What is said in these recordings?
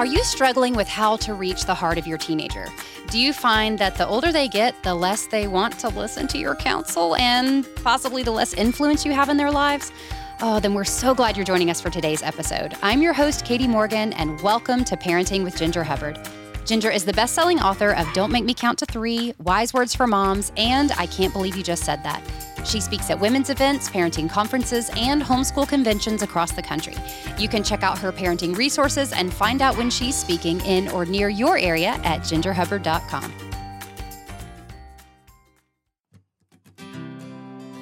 Are you struggling with how to reach the heart of your teenager? Do you find that the older they get, the less they want to listen to your counsel and possibly the less influence you have in their lives? Oh, then we're so glad you're joining us for today's episode. I'm your host, Katy Morgan, and welcome to Parenting with Ginger Hubbard. Ginger is the best selling author of Don't Make Me Count to Three, Wise Words for Moms, and I Can't Believe You Just Said That. She speaks at women's events, parenting conferences, and homeschool conventions across the country. You can check out her parenting resources and find out when she's speaking in or near your area at gingerhubbard.com.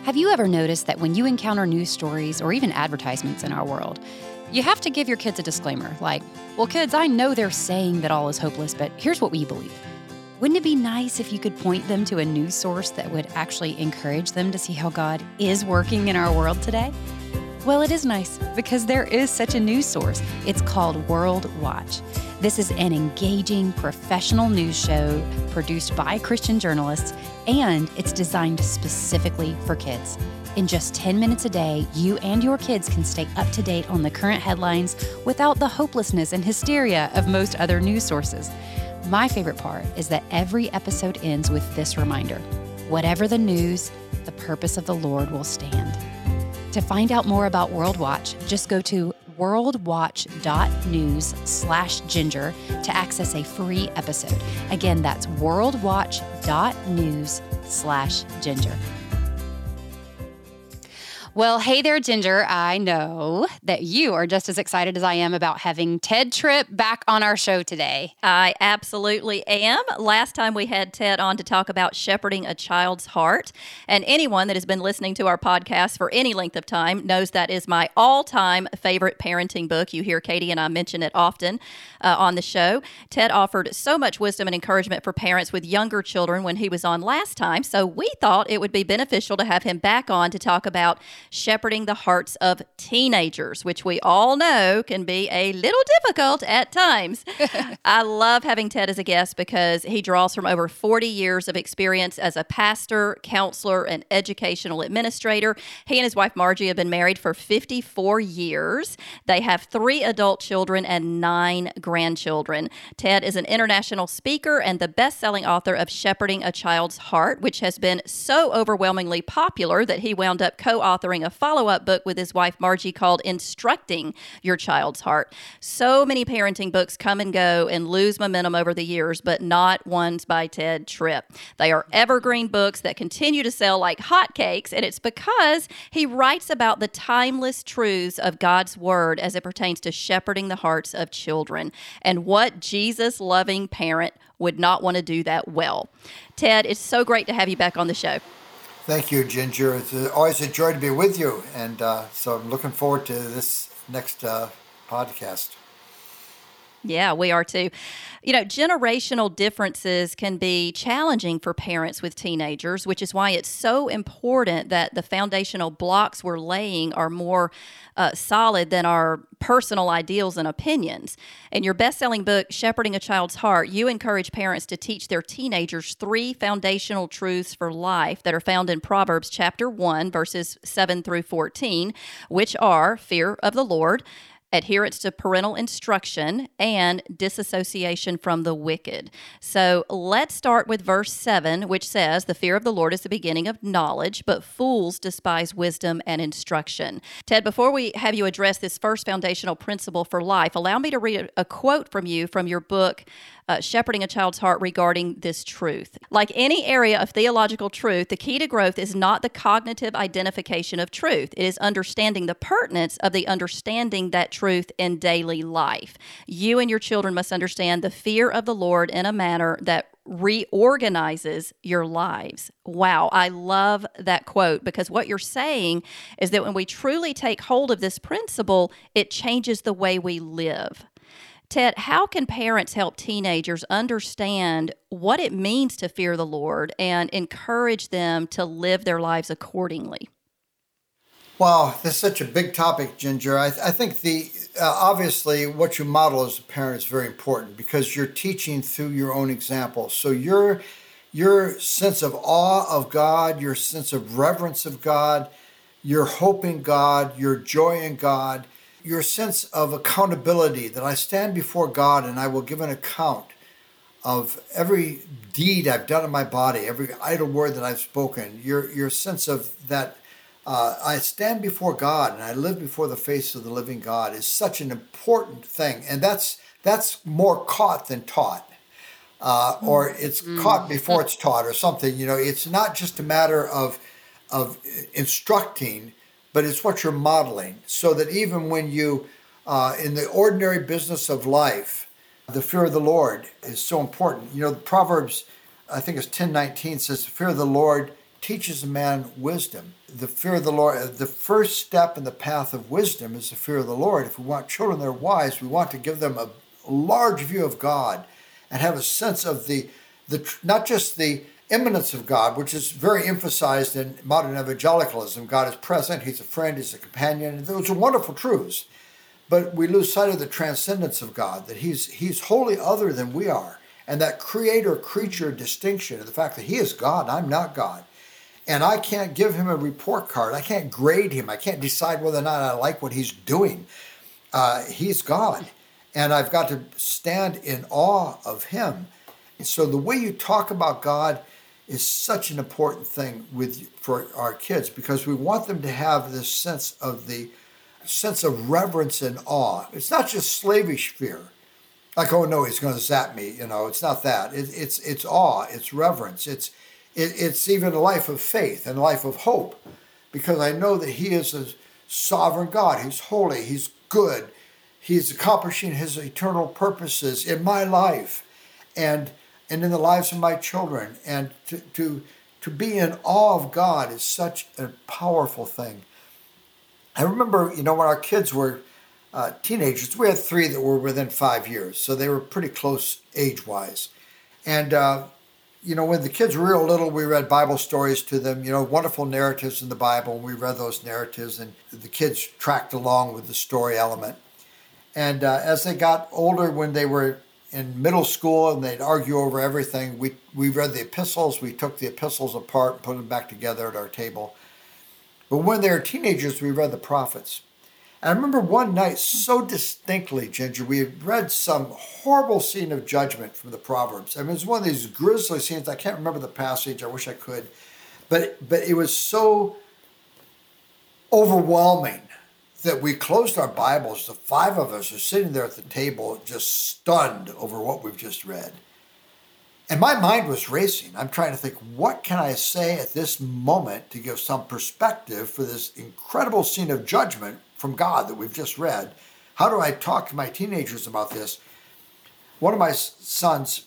Have you ever noticed that when you encounter news stories or even advertisements in our world, you have to give your kids a disclaimer like, well, kids, I know they're saying that all is hopeless, but here's what we believe. Wouldn't it be nice if you could point them to a news source that would actually encourage them to see how God is working in our world today? Well, it is nice because there is such a news source. It's called World Watch. This is an engaging professional news show produced by Christian journalists, and it's designed specifically for kids. In just 10 minutes a day, you and your kids can stay up to date on the current headlines without the hopelessness and hysteria of most other news sources. My favorite part is that every episode ends with this reminder whatever the news, the purpose of the Lord will stand. To find out more about World Watch, just go to worldwatch.news slash ginger to access a free episode. Again, that's worldwatch.news slash ginger. Well, hey there, Ginger. I know that you are just as excited as I am about having Tedd Tripp back on our show today. I absolutely am. Last time we had Tedd on to talk about shepherding a child's heart. And anyone that has been listening to our podcast for any length of time knows that is my all time favorite parenting book. You hear Katy and I mention it often uh, on the show. Tedd offered so much wisdom and encouragement for parents with younger children when he was on last time. So we thought it would be beneficial to have him back on to talk about shepherding the hearts of teenagers, which we all know can be a little difficult at times. I love having Tedd as a guest because he draws from over 40 years of experience as a pastor, counselor, and educational administrator. He and his wife Margie have been married for 54 years. They have three adult children and nine grandchildren. Tedd is an international speaker and the best selling author of Shepherding a Child's Heart, which has been so overwhelmingly popular that he wound up co authoring a follow up book with his wife Margie called Instructing Your Child's Heart. So many parenting books come and go and lose momentum over the years, but not ones by Tedd Tripp. They are evergreen books that continue to sell like hotcakes, and it's because he writes about the timeless truths of God's Word as it pertains to shepherding the hearts of children and what Jesus loving parent would not want to do that well. Tedd, it's so great to have you back on the show. Thank you, Ginger. It's always a joy to be with you. And uh, so I'm looking forward to this next uh, podcast. Yeah, we are too. You know, generational differences can be challenging for parents with teenagers, which is why it's so important that the foundational blocks we're laying are more uh, solid than our personal ideals and opinions. In your best selling book, Shepherding a Child's Heart, you encourage parents to teach their teenagers three foundational truths for life that are found in Proverbs chapter 1, verses 7 through 14, which are fear of the Lord adherence to parental instruction, and disassociation from the wicked. So let's start with verse 7, which says, The fear of the Lord is the beginning of knowledge, but fools despise wisdom and instruction. Tedd, before we have you address this first foundational principle for life, allow me to read a, quote from you from your book, uh, shepherding a child's heart regarding this truth. Like any area of theological truth, the key to growth is not the cognitive identification of truth, it is understanding the pertinence of the understanding that truth in daily life. You and your children must understand the fear of the Lord in a manner that reorganizes your lives. Wow, I love that quote because what you're saying is that when we truly take hold of this principle, it changes the way we live. Tedd, how can parents help teenagers understand what it means to fear the Lord and encourage them to live their lives accordingly? Wow, that's such a big topic, Ginger. I, I think the uh, obviously what you model as a parent is very important because you're teaching through your own example. So your your sense of awe of God, your sense of reverence of God, your hope in God, your joy in God your sense of accountability that I stand before God and I will give an account of every deed I've done in my body, every idle word that I've spoken, your, your sense of that uh, I stand before God and I live before the face of the living God is such an important thing. And that's, that's more caught than taught. Uh, or it's mm. caught before it's taught or something. You know, it's not just a matter of of instructing, but it's what you're modeling. So that even when you, uh, in the ordinary business of life, the fear of the Lord is so important. You know, the Proverbs, I think it's 1019 says, the fear of the Lord teaches a man wisdom. The fear of the Lord, the first step in the path of wisdom is the fear of the Lord. If we want children that are wise, we want to give them a large view of God and have a sense of the, the not just the immanence of God, which is very emphasized in modern evangelicalism. God is present, He's a friend, He's a companion. Those are wonderful truths. But we lose sight of the transcendence of God, that He's He's wholly other than we are. And that creator creature distinction, and the fact that He is God, I'm not God. And I can't give him a report card. I can't grade him. I can't decide whether or not I like what he's doing. Uh, he's God. And I've got to stand in awe of him. so the way you talk about God is such an important thing with for our kids because we want them to have this sense of the sense of reverence and awe. It's not just slavish fear, like oh no, he's going to zap me. You know, it's not that. It, it's it's awe. It's reverence. It's it, it's even a life of faith and a life of hope, because I know that He is a sovereign God. He's holy. He's good. He's accomplishing His eternal purposes in my life, and and in the lives of my children. And to, to, to be in awe of God is such a powerful thing. I remember, you know, when our kids were uh, teenagers, we had three that were within five years, so they were pretty close age wise. And, uh, you know, when the kids were real little, we read Bible stories to them, you know, wonderful narratives in the Bible. And we read those narratives, and the kids tracked along with the story element. And uh, as they got older, when they were in middle school and they'd argue over everything. We, we read the epistles, we took the epistles apart and put them back together at our table. But when they were teenagers, we read the prophets. And I remember one night so distinctly, Ginger, we had read some horrible scene of judgment from the Proverbs. I mean, it was one of these grisly scenes. I can't remember the passage. I wish I could. But, but it was so overwhelming that we closed our Bibles. The five of us are sitting there at the table, just stunned over what we've just read. And my mind was racing. I'm trying to think, what can I say at this moment to give some perspective for this incredible scene of judgment from God that we've just read? How do I talk to my teenagers about this? One of my sons,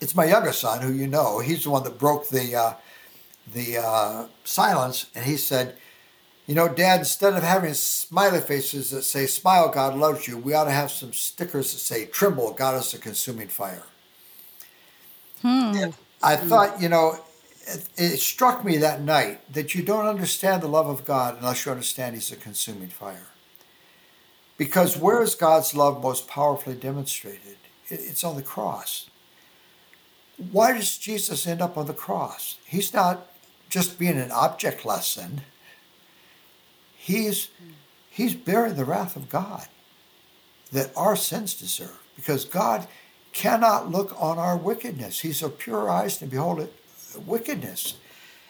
it's my youngest son, who you know, he's the one that broke the uh, the uh, silence, and he said, you know, Dad, instead of having smiley faces that say, Smile, God loves you, we ought to have some stickers that say, Tremble, God is a consuming fire. Hmm. I thought, you know, it, it, struck me that night that you don't understand the love of God unless you understand He's a consuming fire. Because where is God's love most powerfully demonstrated? It, it's on the cross. Why does Jesus end up on the cross? He's not just being an object lesson He's, he's bearing the wrath of God that our sins deserve because God cannot look on our wickedness. He's so pure eyes to behold it, wickedness.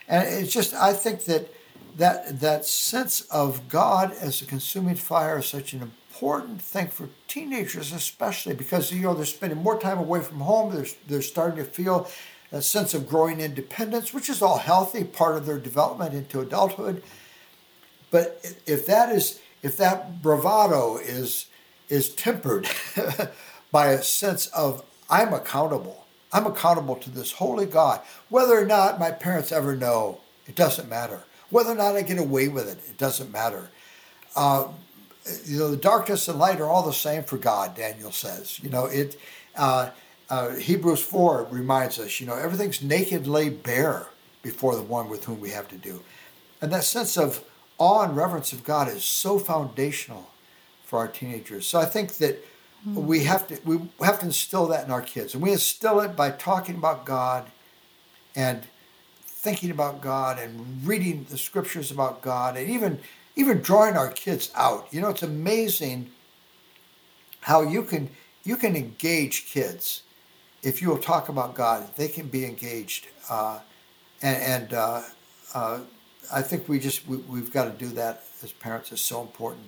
And it's just, I think that that, that sense of God as a consuming fire is such an important thing for teenagers, especially because, you know, they're spending more time away from home. They're, they're starting to feel a sense of growing independence, which is all healthy, part of their development into adulthood. But if that is if that bravado is is tempered by a sense of I'm accountable. I'm accountable to this holy God. Whether or not my parents ever know, it doesn't matter. Whether or not I get away with it, it doesn't matter. Uh, you know, the darkness and light are all the same for God. Daniel says. You know, it. Uh, uh, Hebrews four reminds us. You know, everything's naked, laid bare before the one with whom we have to do, and that sense of awe and reverence of God is so foundational for our teenagers. So I think that mm-hmm. we have to we have to instill that in our kids, and we instill it by talking about God and thinking about God and reading the scriptures about God, and even even drawing our kids out. You know, it's amazing how you can you can engage kids if you will talk about God. They can be engaged, uh, and, and uh, uh, I think we just we, we've got to do that as parents. is so important.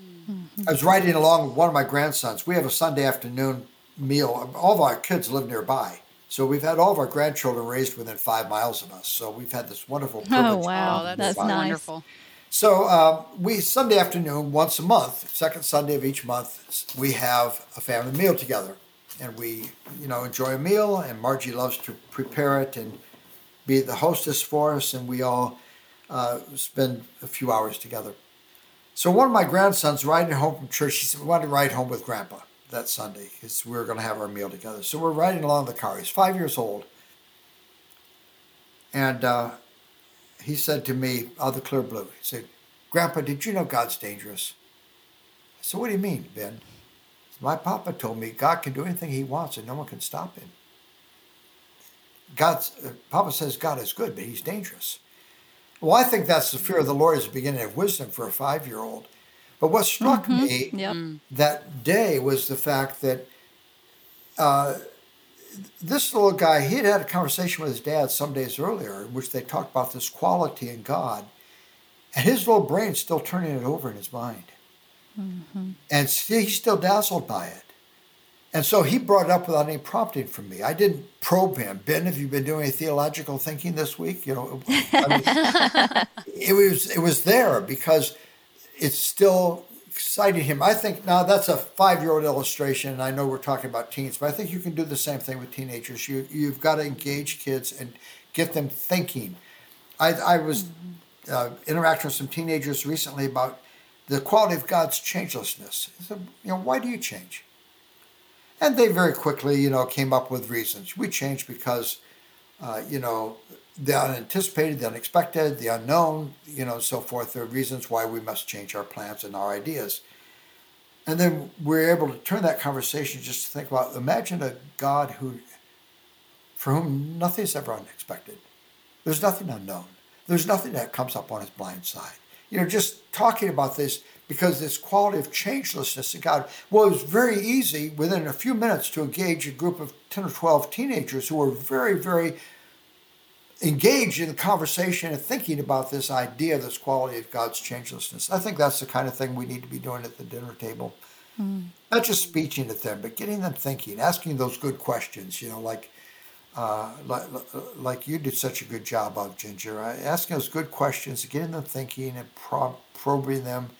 Mm-hmm. I was riding along with one of my grandsons. We have a Sunday afternoon meal. All of our kids live nearby. So we've had all of our grandchildren raised within five miles of us. So we've had this wonderful oh, privilege. Oh wow, that's, that's nice. wonderful. So uh, we Sunday afternoon, once a month, second Sunday of each month, we have a family meal together, and we you know enjoy a meal. And Margie loves to prepare it and be the hostess for us, and we all uh, spend a few hours together. So one of my grandsons riding home from church, he said, "We want to ride home with Grandpa." that Sunday because we're going to have our meal together. So we're riding along the car. He's five years old. And uh, he said to me out of the clear blue, he said, Grandpa, did you know God's dangerous? I said, What do you mean, Ben? My papa told me God can do anything he wants and no one can stop him. God's, uh, Papa says God is good, but he's dangerous. Well, I think that's the fear of the Lord is the beginning of wisdom for a five year old. But what struck mm-hmm. me yep. that day was the fact that uh, this little guy, he had had a conversation with his dad some days earlier in which they talked about this quality in God. And his little brain's still turning it over in his mind. Mm-hmm. And he's still dazzled by it. And so he brought it up without any prompting from me. I didn't probe him. Ben, have you been doing any theological thinking this week? You know, I mean, it was it was there because it still excited him. I think now that's a five year old illustration, and I know we're talking about teens, but I think you can do the same thing with teenagers. You you've got to engage kids and get them thinking. I I was mm-hmm. uh, interacting with some teenagers recently about the quality of God's changelessness. Said, you know, why do you change? And they very quickly, you know, came up with reasons. We change because, uh, you know, the unanticipated, the unexpected, the unknown, you know, so forth. There are reasons why we must change our plans and our ideas. And then we're able to turn that conversation just to think about imagine a God who, for whom nothing is ever unexpected. There's nothing unknown. There's nothing that comes up on his blind side. You know, just talking about this because this quality of changelessness in God. Well, it was very easy within a few minutes to engage a group of 10 or 12 teenagers who were very, very engaged in the conversation and thinking about this idea, this quality of God's changelessness. I think that's the kind of thing we need to be doing at the dinner table. Mm. Not just speaking at them, but getting them thinking, asking those good questions, you know, like, uh, like, like you did such a good job of, Ginger. Asking those good questions, getting them thinking and probing them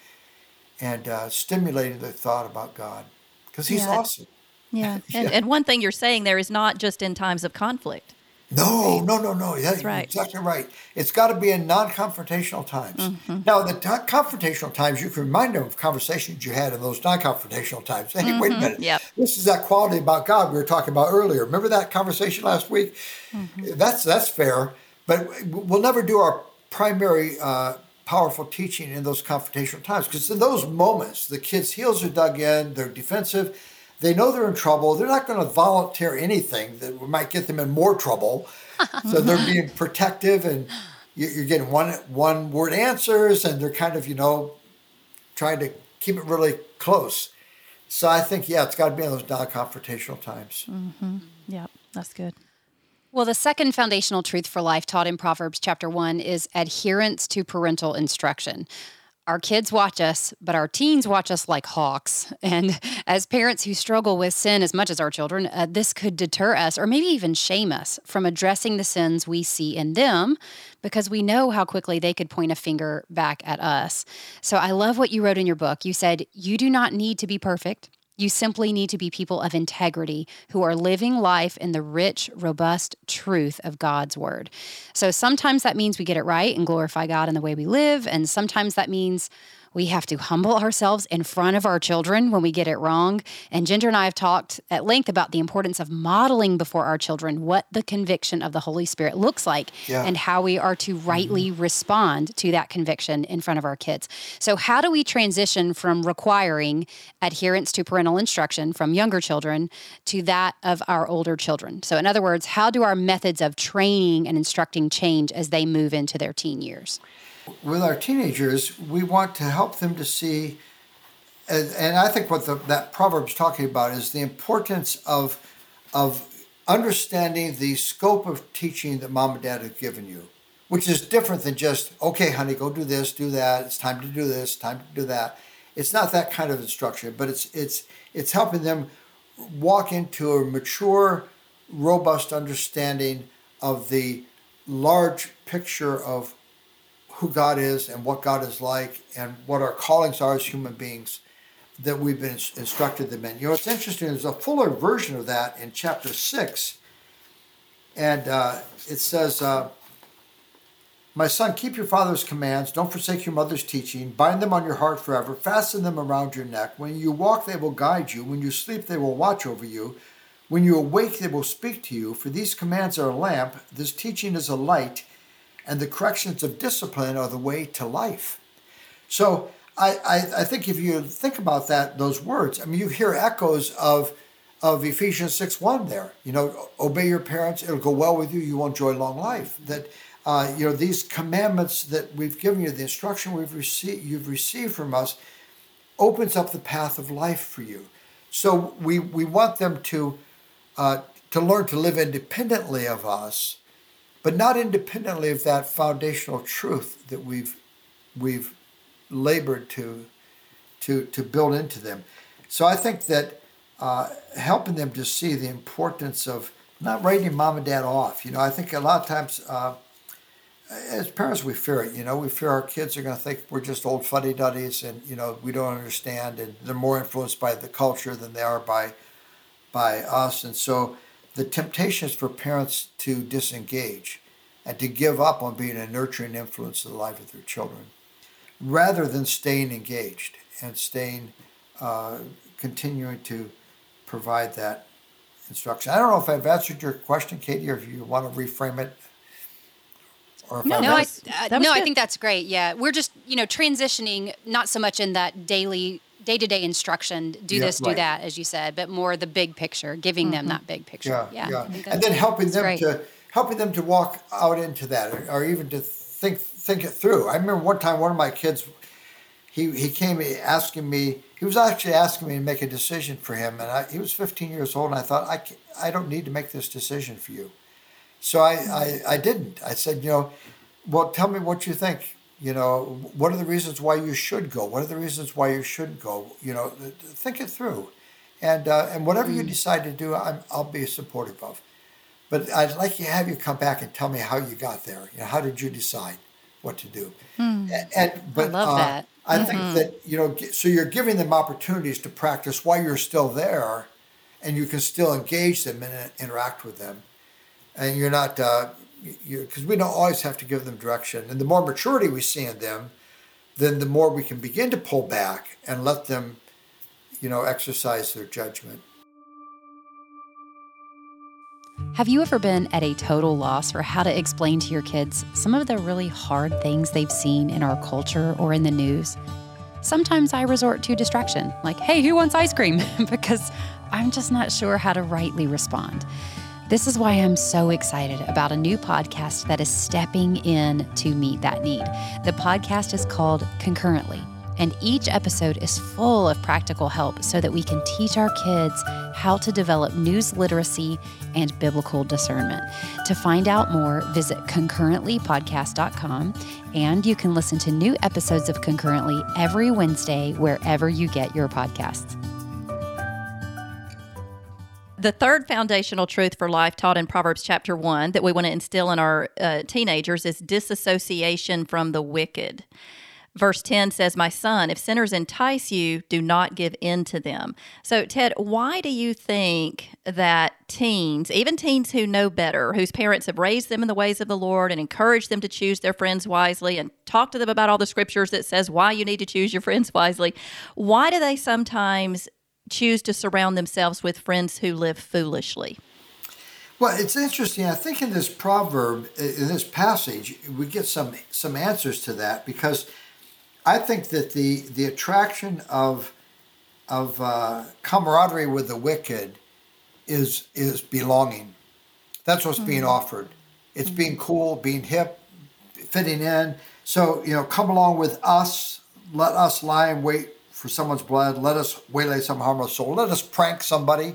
and uh, stimulating their thought about God. Because He's yeah. awesome. Yeah. And, yeah. and one thing you're saying there is not just in times of conflict. No, no, no, no. That's right. Exactly right. It's got to be in non-confrontational times. Mm-hmm. Now, the t- confrontational times, you can remind them of conversations you had in those non-confrontational times. Hey, mm-hmm. wait a mm-hmm. minute. Yep. This is that quality about God we were talking about earlier. Remember that conversation last week? Mm-hmm. That's that's fair, but we'll never do our primary uh, powerful teaching in those confrontational times because in those moments, the kids' heels are dug in, they're defensive they know they're in trouble. They're not going to volunteer anything that might get them in more trouble. so they're being protective, and you're getting one one word answers, and they're kind of you know trying to keep it really close. So I think yeah, it's got to be in those non-confrontational times. Mm-hmm. Yeah, that's good. Well, the second foundational truth for life taught in Proverbs chapter 1 is adherence to parental instruction our kids watch us, but our teens watch us like hawks. And as parents who struggle with sin as much as our children, uh, this could deter us or maybe even shame us from addressing the sins we see in them because we know how quickly they could point a finger back at us. So I love what you wrote in your book. You said, You do not need to be perfect. You simply need to be people of integrity who are living life in the rich, robust truth of God's word. So sometimes that means we get it right and glorify God in the way we live. And sometimes that means we have to humble ourselves in front of our children when we get it wrong. And Ginger and I have talked at length about the importance of modeling before our children what the conviction of the Holy Spirit looks like yeah. and how we are to rightly mm-hmm. respond to that conviction in front of our kids. So, how do we transition from requiring adherence to parental instruction from younger children to that of our older children? So, in other words, how do our methods of training and instructing change as they move into their teen years? With our teenagers, we want to help them to see, and, and I think what the, that proverb's talking about is the importance of of understanding the scope of teaching that mom and dad have given you, which is different than just okay, honey, go do this, do that. It's time to do this, time to do that. It's not that kind of instruction, but it's it's it's helping them walk into a mature, robust understanding of the large picture of who God is and what God is like and what our callings are as human beings that we've been instructed them in. You know, it's interesting, there's a fuller version of that in chapter 6. And uh, it says, uh, My son, keep your father's commands, don't forsake your mother's teaching, bind them on your heart forever, fasten them around your neck. When you walk, they will guide you. When you sleep, they will watch over you. When you awake, they will speak to you. For these commands are a lamp, this teaching is a light, and the corrections of discipline are the way to life. So I, I, I think if you think about that, those words, I mean, you hear echoes of of Ephesians 6 1 there. You know, obey your parents, it'll go well with you, you will enjoy long life. That, uh, you know, these commandments that we've given you, the instruction we've received, you've received from us, opens up the path of life for you. So we, we want them to, uh, to learn to live independently of us, but not independently of that foundational truth that we've, we've labored to, to, to build into them. So I think that uh, helping them to see the importance of not writing mom and dad off. You know, I think a lot of times uh, as parents we fear it. You know, we fear our kids are going to think we're just old fuddy duddies, and you know we don't understand, and they're more influenced by the culture than they are by by us. And so the temptation is for parents to disengage and to give up on being a nurturing influence in the life of their children, rather than staying engaged and staying uh, continuing to provide that instruction. I don't know if I've answered your question, Katy, or if you want to reframe it. Or no, no, I, uh, no I think that's great. Yeah, we're just you know transitioning, not so much in that daily day-to-day instruction do yeah, this right. do that as you said but more the big picture giving mm-hmm. them that big picture yeah, yeah. yeah. and then helping them great. to helping them to walk out into that or, or, even to think think it through i remember one time one of my kids he he came asking me he was actually asking me to make a decision for him, and I, he was 15 years old, and I thought, I, I don't need to make this decision for you. So I, I, I didn't. I said, you know, well, tell me what you think. You know, what are the reasons why you should go? What are the reasons why you shouldn't go? You know, think it through. And, uh, and whatever mm. you decide to do, I'm, I'll be supportive of. But I'd like to have you come back and tell me how you got there. You know, how did you decide what to do? Mm. And, and, but, I love uh, that. I mm-hmm. think that, you know, so you're giving them opportunities to practice while you're still there and you can still engage them and interact with them. And you're not, because we don't always have to give them direction. And the more maturity we see in them, then the more we can begin to pull back and let them, you know, exercise their judgment. Have you ever been at a total loss for how to explain to your kids some of the really hard things they've seen in our culture or in the news? Sometimes I resort to distraction, like, hey, who wants ice cream? because I'm just not sure how to rightly respond. This is why I'm so excited about a new podcast that is stepping in to meet that need. The podcast is called Concurrently and each episode is full of practical help so that we can teach our kids how to develop news literacy and biblical discernment. To find out more, visit concurrentlypodcast.com and you can listen to new episodes of Concurrently every Wednesday wherever you get your podcasts. The third foundational truth for life taught in Proverbs chapter 1 that we want to instill in our uh, teenagers is disassociation from the wicked. Verse 10 says, My son, if sinners entice you, do not give in to them. So, Tedd, why do you think that teens, even teens who know better, whose parents have raised them in the ways of the Lord and encouraged them to choose their friends wisely and talk to them about all the scriptures that says why you need to choose your friends wisely, why do they sometimes choose to surround themselves with friends who live foolishly? Well, it's interesting. I think in this proverb, in this passage, we get some some answers to that because I think that the the attraction of of uh, camaraderie with the wicked is is belonging. That's what's mm-hmm. being offered. It's mm-hmm. being cool, being hip, fitting in. So, you know, come along with us. Let us lie and wait for someone's blood. Let us waylay some harmless soul. Let us prank somebody.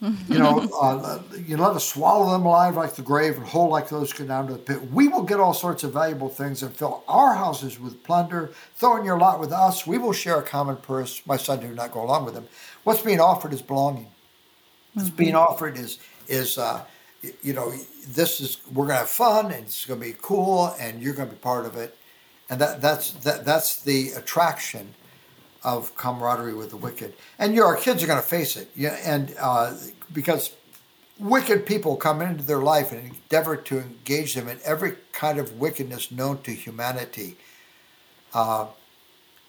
you know, uh, you let us swallow them alive like the grave and whole like those go down to the pit. We will get all sorts of valuable things and fill our houses with plunder. Throw in your lot with us. We will share a common purse. My son did not go along with them. What's being offered is belonging. What's mm-hmm. being offered is is uh, you know this is we're gonna have fun and it's gonna be cool and you're gonna be part of it, and that that's that that's the attraction of camaraderie with the wicked. And your kids are going to face it. Yeah, and uh, because wicked people come into their life and endeavor to engage them in every kind of wickedness known to humanity. Uh,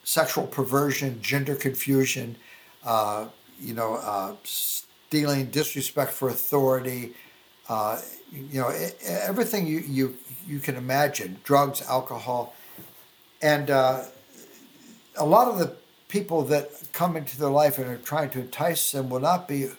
sexual perversion, gender confusion, uh, you know, uh, stealing, disrespect for authority, uh, you know, everything you, you you can imagine, drugs, alcohol, and uh, a lot of the people that come into their life and are trying to entice them will not be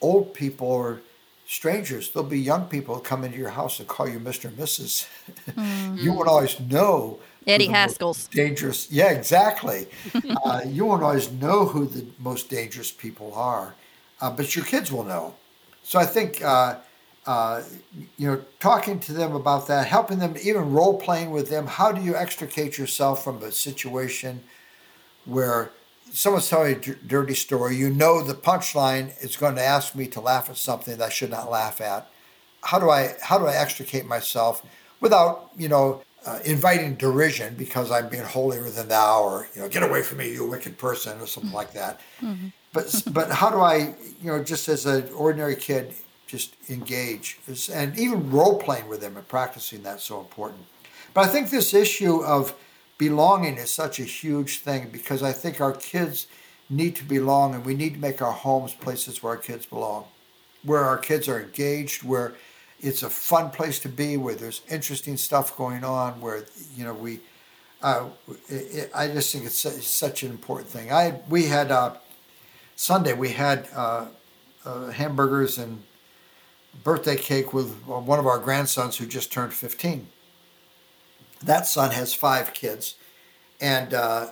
old people or strangers. They'll be young people come into your house and call you Mr. and missus mm-hmm. you won't always know. Eddie Haskell's. Dangerous. Yeah, exactly. uh, you won't always know who the most dangerous people are, uh, but your kids will know. So I think, uh, uh you know, talking to them about that, helping them, even role playing with them. How do you extricate yourself from a situation where someone's telling a d- dirty story, you know the punchline is going to ask me to laugh at something that I should not laugh at. How do I how do I extricate myself without you know uh, inviting derision because I'm being holier than thou, or you know, get away from me, you wicked person, or something like that. Mm-hmm. But but how do I you know just as an ordinary kid just engage and even role playing with them and practicing that's so important. But I think this issue of belonging is such a huge thing because I think our kids need to belong and we need to make our homes places where our kids belong, where our kids are engaged, where it's a fun place to be, where there's interesting stuff going on, where, you know, we, uh, it, I just think it's such an important thing. I we had uh, Sunday we had uh, uh hamburgers and birthday cake with one of our grandsons who just turned 15 that son has five kids, and uh,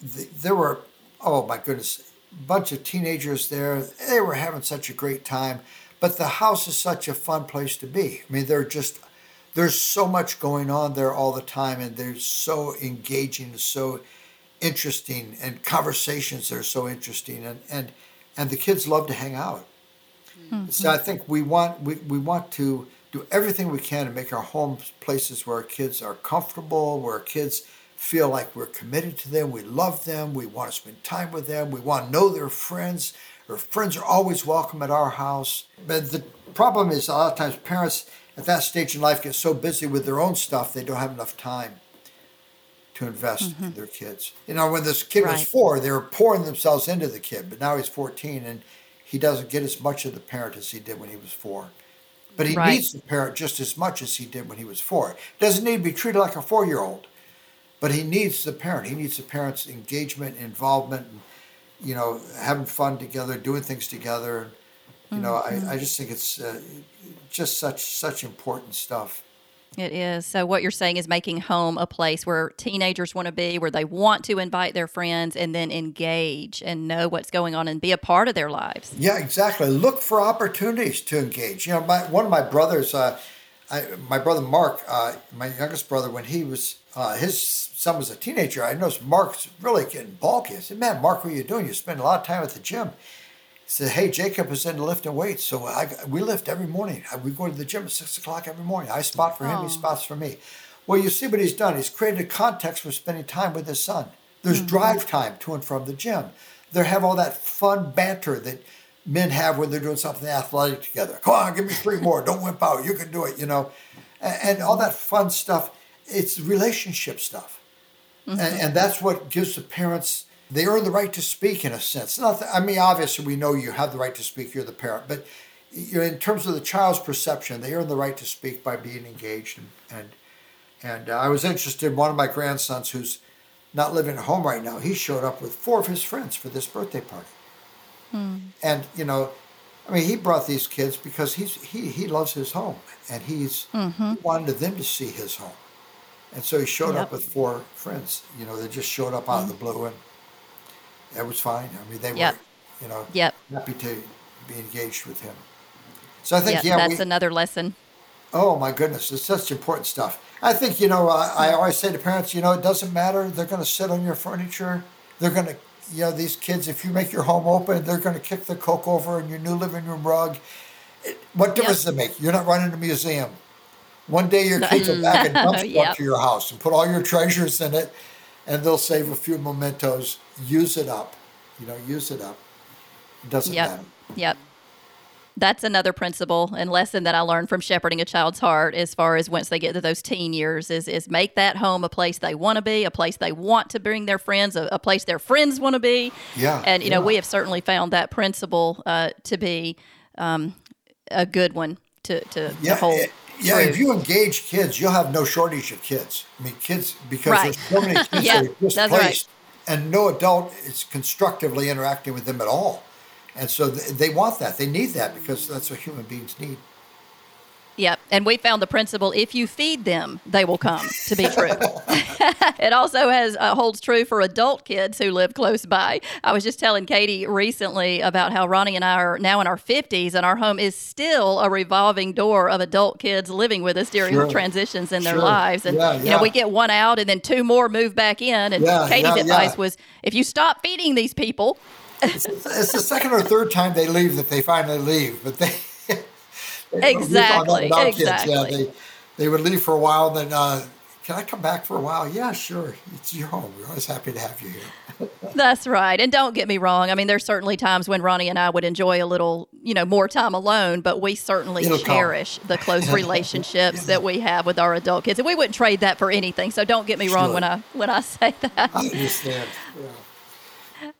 th- there were oh my goodness, a bunch of teenagers there. They were having such a great time, but the house is such a fun place to be. I mean, they're just there's so much going on there all the time, and they're so engaging, and so interesting, and conversations are so interesting, and and and the kids love to hang out. Mm-hmm. So I think we want we, we want to do everything we can to make our homes places where our kids are comfortable, where our kids feel like we're committed to them, we love them, we want to spend time with them, we want to know their friends. Their friends are always welcome at our house. But the problem is a lot of times parents at that stage in life get so busy with their own stuff they don't have enough time to invest mm-hmm. in their kids. You know, when this kid right. was four, they were pouring themselves into the kid, but now he's 14 and he doesn't get as much of the parent as he did when he was four. But he right. needs the parent just as much as he did when he was four. Doesn't need to be treated like a four year old, but he needs the parent. He needs the parent's engagement, involvement, and you know, having fun together, doing things together. You know, mm-hmm. I, I just think it's uh, just such such important stuff. It is. So, what you're saying is making home a place where teenagers want to be, where they want to invite their friends and then engage and know what's going on and be a part of their lives. Yeah, exactly. Look for opportunities to engage. You know, my, one of my brothers, uh, I, my brother Mark, uh, my youngest brother, when he was, uh, his son was a teenager, I noticed Mark's really getting bulky. I said, Man, Mark, what are you doing? You spend a lot of time at the gym said, "Hey, Jacob is into lifting weights, so I, we lift every morning. We go to the gym at six o'clock every morning. I spot for him, oh. he spots for me. Well, you see what he's done. He's created a context for spending time with his son. There's mm-hmm. drive time to and from the gym. They have all that fun banter that men have when they're doing something athletic together. Come on, give me three more. Don't wimp out. You can do it. You know, and, and all that fun stuff. It's relationship stuff, mm-hmm. and, and that's what gives the parents they earn the right to speak in a sense. Not that, I mean, obviously, we know you have the right to speak, you're the parent, but you know, in terms of the child's perception, they earn the right to speak by being engaged. And, and, and uh, I was interested in one of my grandsons who's not living at home right now. He showed up with four of his friends for this birthday party. Hmm. And, you know, I mean, he brought these kids because he's, he, he loves his home and he's mm-hmm. wanted them to see his home. And so he showed Yep. up with four friends. You know, they just showed up out of the blue, and it was fine. I mean, they Yep. were, you know, Yep. happy to be engaged with him. So I think, Yeah, yeah, that's we, another lesson. Oh my goodness, it's such important stuff. I think you know. I, I always say to parents, you know, it doesn't matter. They're going to sit on your furniture. They're going to, you know, these kids. If you make your home open, they're going to kick the coke over in your new living room rug. It, what difference does it make? You're not running a museum. One day your kids will back a dump Yep. to your house and put all your treasures in it, and they'll save a few mementos. Use it up. You know, use it up. It doesn't Yep. matter. Yep. That's another principle and lesson that I learned from shepherding a child's heart as far as once they get to those teen years is is make that home a place they want to be, a place they want to bring their friends, a, a place their friends want to be. Yeah, And you know, we have certainly found that principle uh, to be um, a good one to to, to hold. eh, yeah. If you engage kids, you'll have no shortage of kids. I mean, kids because Right. there's so many kids Yeah, that are that's right. displaced, and no adult is constructively interacting with them at all. And so th- they want that. They need that because that's what human beings need. Yep. And we found the principle if you feed them, they will come to be true. it also has uh, holds true for adult kids who live close by. I was just telling Katy recently about how Ronnie and I are now in our 50s and our home is still a revolving door of adult kids living with us during Sure. the transitions in their Sure. lives. And Yeah, you know, we get one out and then two more move back in and Yeah, Katy's yeah, advice yeah. was if you stop feeding these people, It's, it's the second or third time they leave that they finally leave, but they. They- we found that Exactly, kids. Yeah, they they would leave for a while, then. Uh, can I come back for a while? Yeah, sure. It's your home. We're always happy to have you here. That's right. And don't get me wrong. I mean, there's certainly times when Ronnie and I would enjoy a little, you know, more time alone, but we certainly It'll come. cherish the close relationships that we have with our adult kids. And we wouldn't trade that for anything. So don't get me wrong when I when I say that. I understand. Yeah.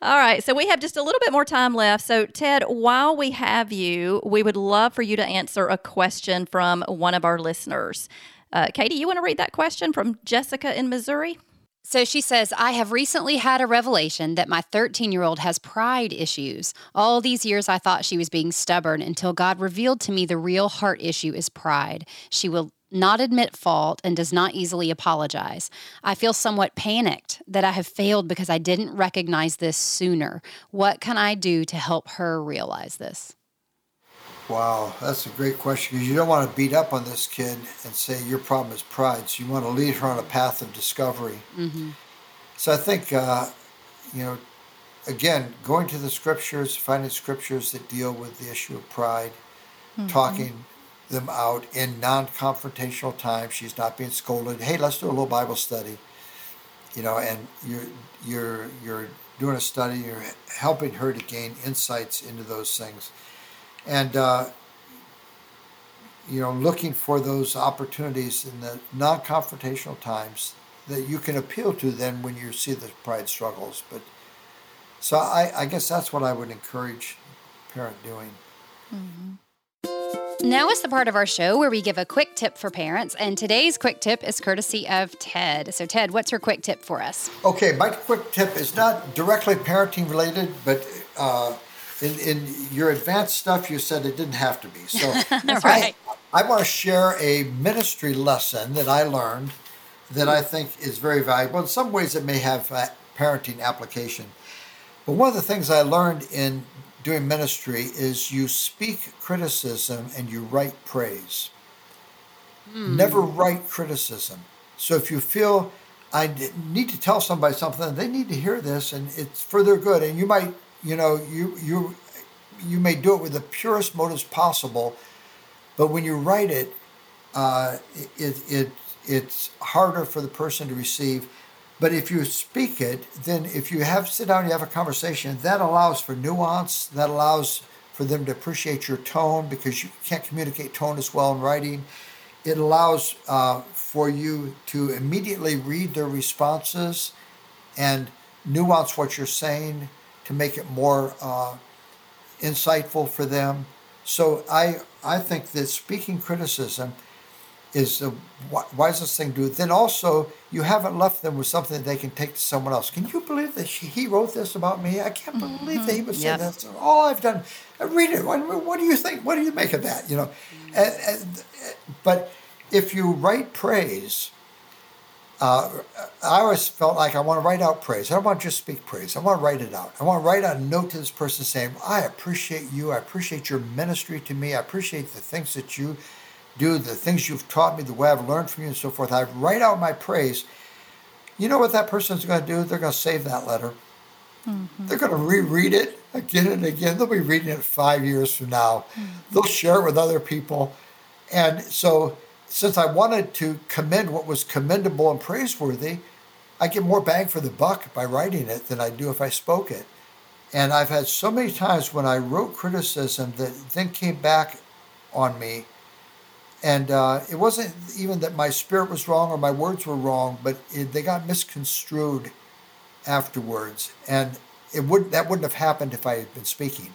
All right. So we have just a little bit more time left. So Tedd, while we have you, we would love for you to answer a question from one of our listeners. Uh, Katy, you want to read that question from Jessica in Missouri? So she says, I have recently had a revelation that my 13 year old has pride issues. All these years, I thought she was being stubborn until God revealed to me the real heart issue is pride. She will not admit fault and does not easily apologize. I feel somewhat panicked that I have failed because I didn't recognize this sooner. What can I do to help her realize this? Wow, that's a great question because you don't want to beat up on this kid and say your problem is pride. So you want to lead her on a path of discovery. So I think, uh, you know, again, going to the scriptures, finding scriptures that deal with the issue of pride, talking them out in non-confrontational time. She's not being scolded. Hey, let's do a little Bible study. You know, and you're you're you're doing a study. You're helping her to gain insights into those things and uh, you know looking for those opportunities in the non-confrontational times that you can appeal to then when you see the pride struggles but so i, I guess that's what i would encourage parent doing Now is the part of our show where we give a quick tip for parents, and today's quick tip is courtesy of Tedd. So, Tedd, what's your quick tip for us? okay my quick tip is not directly parenting related but uh, in, in your advanced stuff you said it didn't have to be so I- right. I, want to share a ministry lesson that i learned that i think is very valuable in some ways it may have uh, parenting application but one of the things i learned in doing ministry is you speak criticism and you write praise never write criticism so if you feel I need to tell somebody something. They need to hear this, and it's for their good. And you might, you know, you you you may do it with the purest motives possible, but when you write it, uh, it it it's harder for the person to receive. But if you speak it, then if you have sit down, you have a conversation, that allows for nuance. That allows for them to appreciate your tone because you can't communicate tone as well in writing it allows uh, for you to immediately read their responses and nuance what you're saying to make it more uh, insightful for them. So I I think that speaking criticism is the wi- wisest thing to do. Then also you haven't left them with something that they can take to someone else. Can you believe that she, he wrote this about me? I can't believe that he would say Yep. that. So all I've done, uh, read it. What, do you think? What do you make of that? You know, and, and, but if you write praise, uh, I always felt like I want to write out praise. I don't want to just speak praise. I want to write it out. I want to write a note to this person saying, I appreciate you. I appreciate your ministry to me. I appreciate the things that you do, the things you've taught me, the way I've learned from you, and so forth. I write out my praise. You know what that person's going to do? They're going to save that letter. Mm-hmm. They're going to reread it again and again. They'll be reading it five years from now. Mm-hmm. They'll share it with other people. And so since I wanted to commend what was commendable and praiseworthy, I get more bang for the buck by writing it than I do if I spoke it. And I've had so many times when I wrote criticism that then came back on me. And uh, it wasn't even that my spirit was wrong or my words were wrong, but it, they got misconstrued afterwards. And it would that wouldn't have happened if I had been speaking.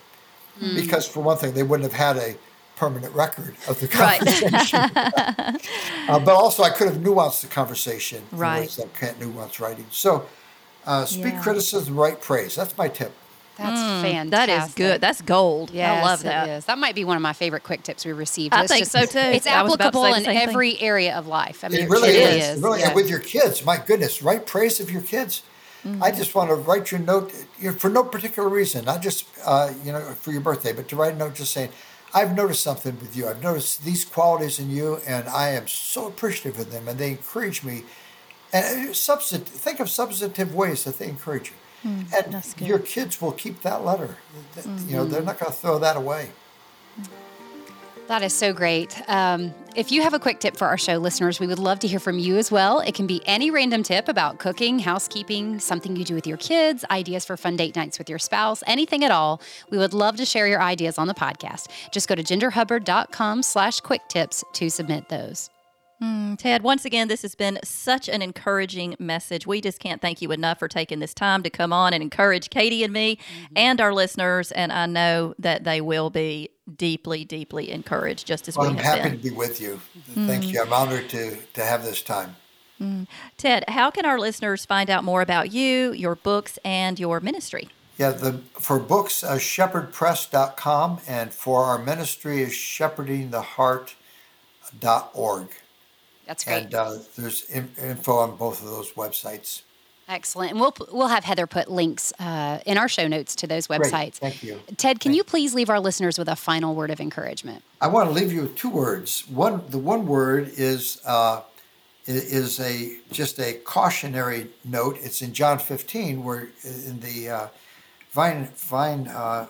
Mm. Because for one thing, they wouldn't have had a permanent record of the conversation. Right. uh, but also, I could have nuanced the conversation right. in ways that can't nuance writing. So, uh, speak yeah. criticism, write praise. That's my tip. That's mm, fantastic. That is good. That's gold. Yes, I love that. It is. That might be one of my favorite quick tips we received. I it's think just, so too. It's applicable in every thing. area of life. I mean, it really, it really is. is. Really, yeah. with your kids, my goodness, write praise of your kids. Mm-hmm. I just want to write your note you know, for no particular reason, not just uh, you know for your birthday, but to write a note just saying, I've noticed something with you. I've noticed these qualities in you, and I am so appreciative of them, and they encourage me. And uh, substantive, think of substantive ways that they encourage you. Mm, and your kids will keep that letter. Mm-hmm. You know, they're mm-hmm. not going to throw that away. That is so great. Um, if you have a quick tip for our show listeners, we would love to hear from you as well. It can be any random tip about cooking, housekeeping, something you do with your kids, ideas for fun date nights with your spouse, anything at all. We would love to share your ideas on the podcast. Just go to gingerhubbard.com slash quick tips to submit those. Mm, Tedd, once again, this has been such an encouraging message. We just can't thank you enough for taking this time to come on and encourage Katy and me mm-hmm. and our listeners. And I know that they will be deeply, deeply encouraged, just as well, we I'm happy been. to be with you. Mm-hmm. Thank you. I'm honored to, to have this time. Mm. Tedd, how can our listeners find out more about you, your books, and your ministry? Yeah, the for books, uh, shepherdpress.com, and for our ministry is shepherdingtheheart.org. That's great. And uh, there's info on both of those websites. Excellent. And we'll we'll have Heather put links uh, in our show notes to those websites. Great. Thank you. Tedd, can Thank you please leave our listeners with a final word of encouragement? I want to leave you with two words. One, the one word is uh, is a just a cautionary note. It's in John 15, where in the uh, vine vine uh,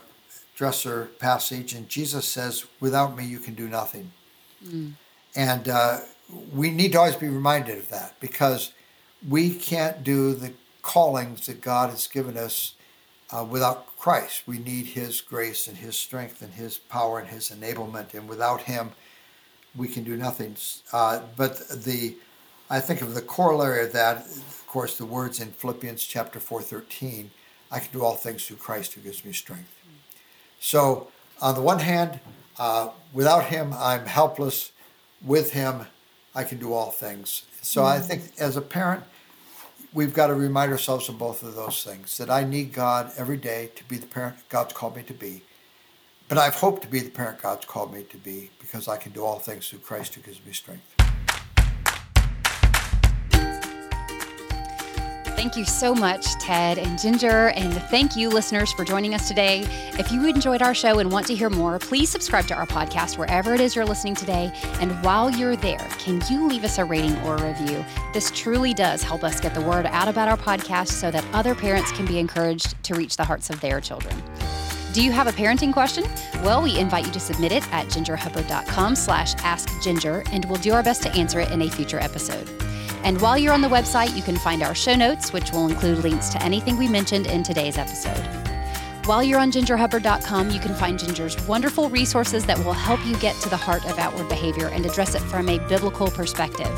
dresser passage, and Jesus says, "Without me, you can do nothing." Mm. And uh, we need to always be reminded of that because we can't do the callings that God has given us uh, without Christ. We need His grace and His strength and His power and His enablement, and without Him, we can do nothing. Uh, but the, I think of the corollary of that, of course, the words in Philippians chapter four thirteen, I can do all things through Christ who gives me strength. So, on the one hand, uh, without Him, I'm helpless. With Him, I can do all things. So. I think as a parent, we've got to remind ourselves of both of those things that I need God every day to be the parent God's called me to be. But I've hoped to be the parent God's called me to be because I can do all things through Christ who gives me strength. Thank you so much, Tedd and Ginger. And thank you, listeners, for joining us today. If you enjoyed our show and want to hear more, please subscribe to our podcast wherever it is you're listening today. And while you're there, can you leave us a rating or a review? This truly does help us get the word out about our podcast so that other parents can be encouraged to reach the hearts of their children. Do you have a parenting question? Well, we invite you to submit it at gingerhubbard.com slash askginger, and we'll do our best to answer it in a future episode. And while you're on the website, you can find our show notes, which will include links to anything we mentioned in today's episode. While you're on gingerhubbard.com, you can find Ginger's wonderful resources that will help you get to the heart of outward behavior and address it from a biblical perspective.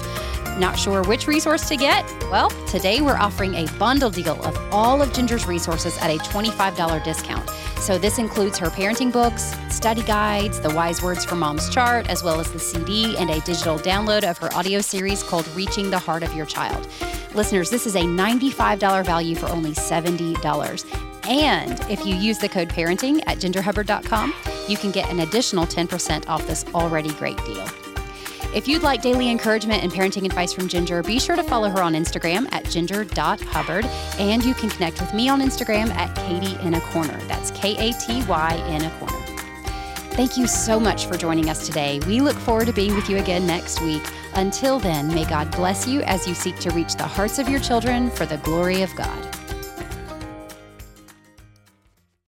Not sure which resource to get? Well, today we're offering a bundle deal of all of Ginger's resources at a $25 discount. So this includes her parenting books, study guides, the Wise Words for Mom's chart, as well as the CD and a digital download of her audio series called Reaching the Heart of Your Child. Listeners, this is a $95 value for only $70. And if you use the code parenting at gingerhubbard.com, you can get an additional 10% off this already great deal. If you'd like daily encouragement and parenting advice from Ginger, be sure to follow her on Instagram at ginger.hubbard. And you can connect with me on Instagram at Katy in a Corner. That's K A T Y in a Corner. Thank you so much for joining us today. We look forward to being with you again next week. Until then, may God bless you as you seek to reach the hearts of your children for the glory of God.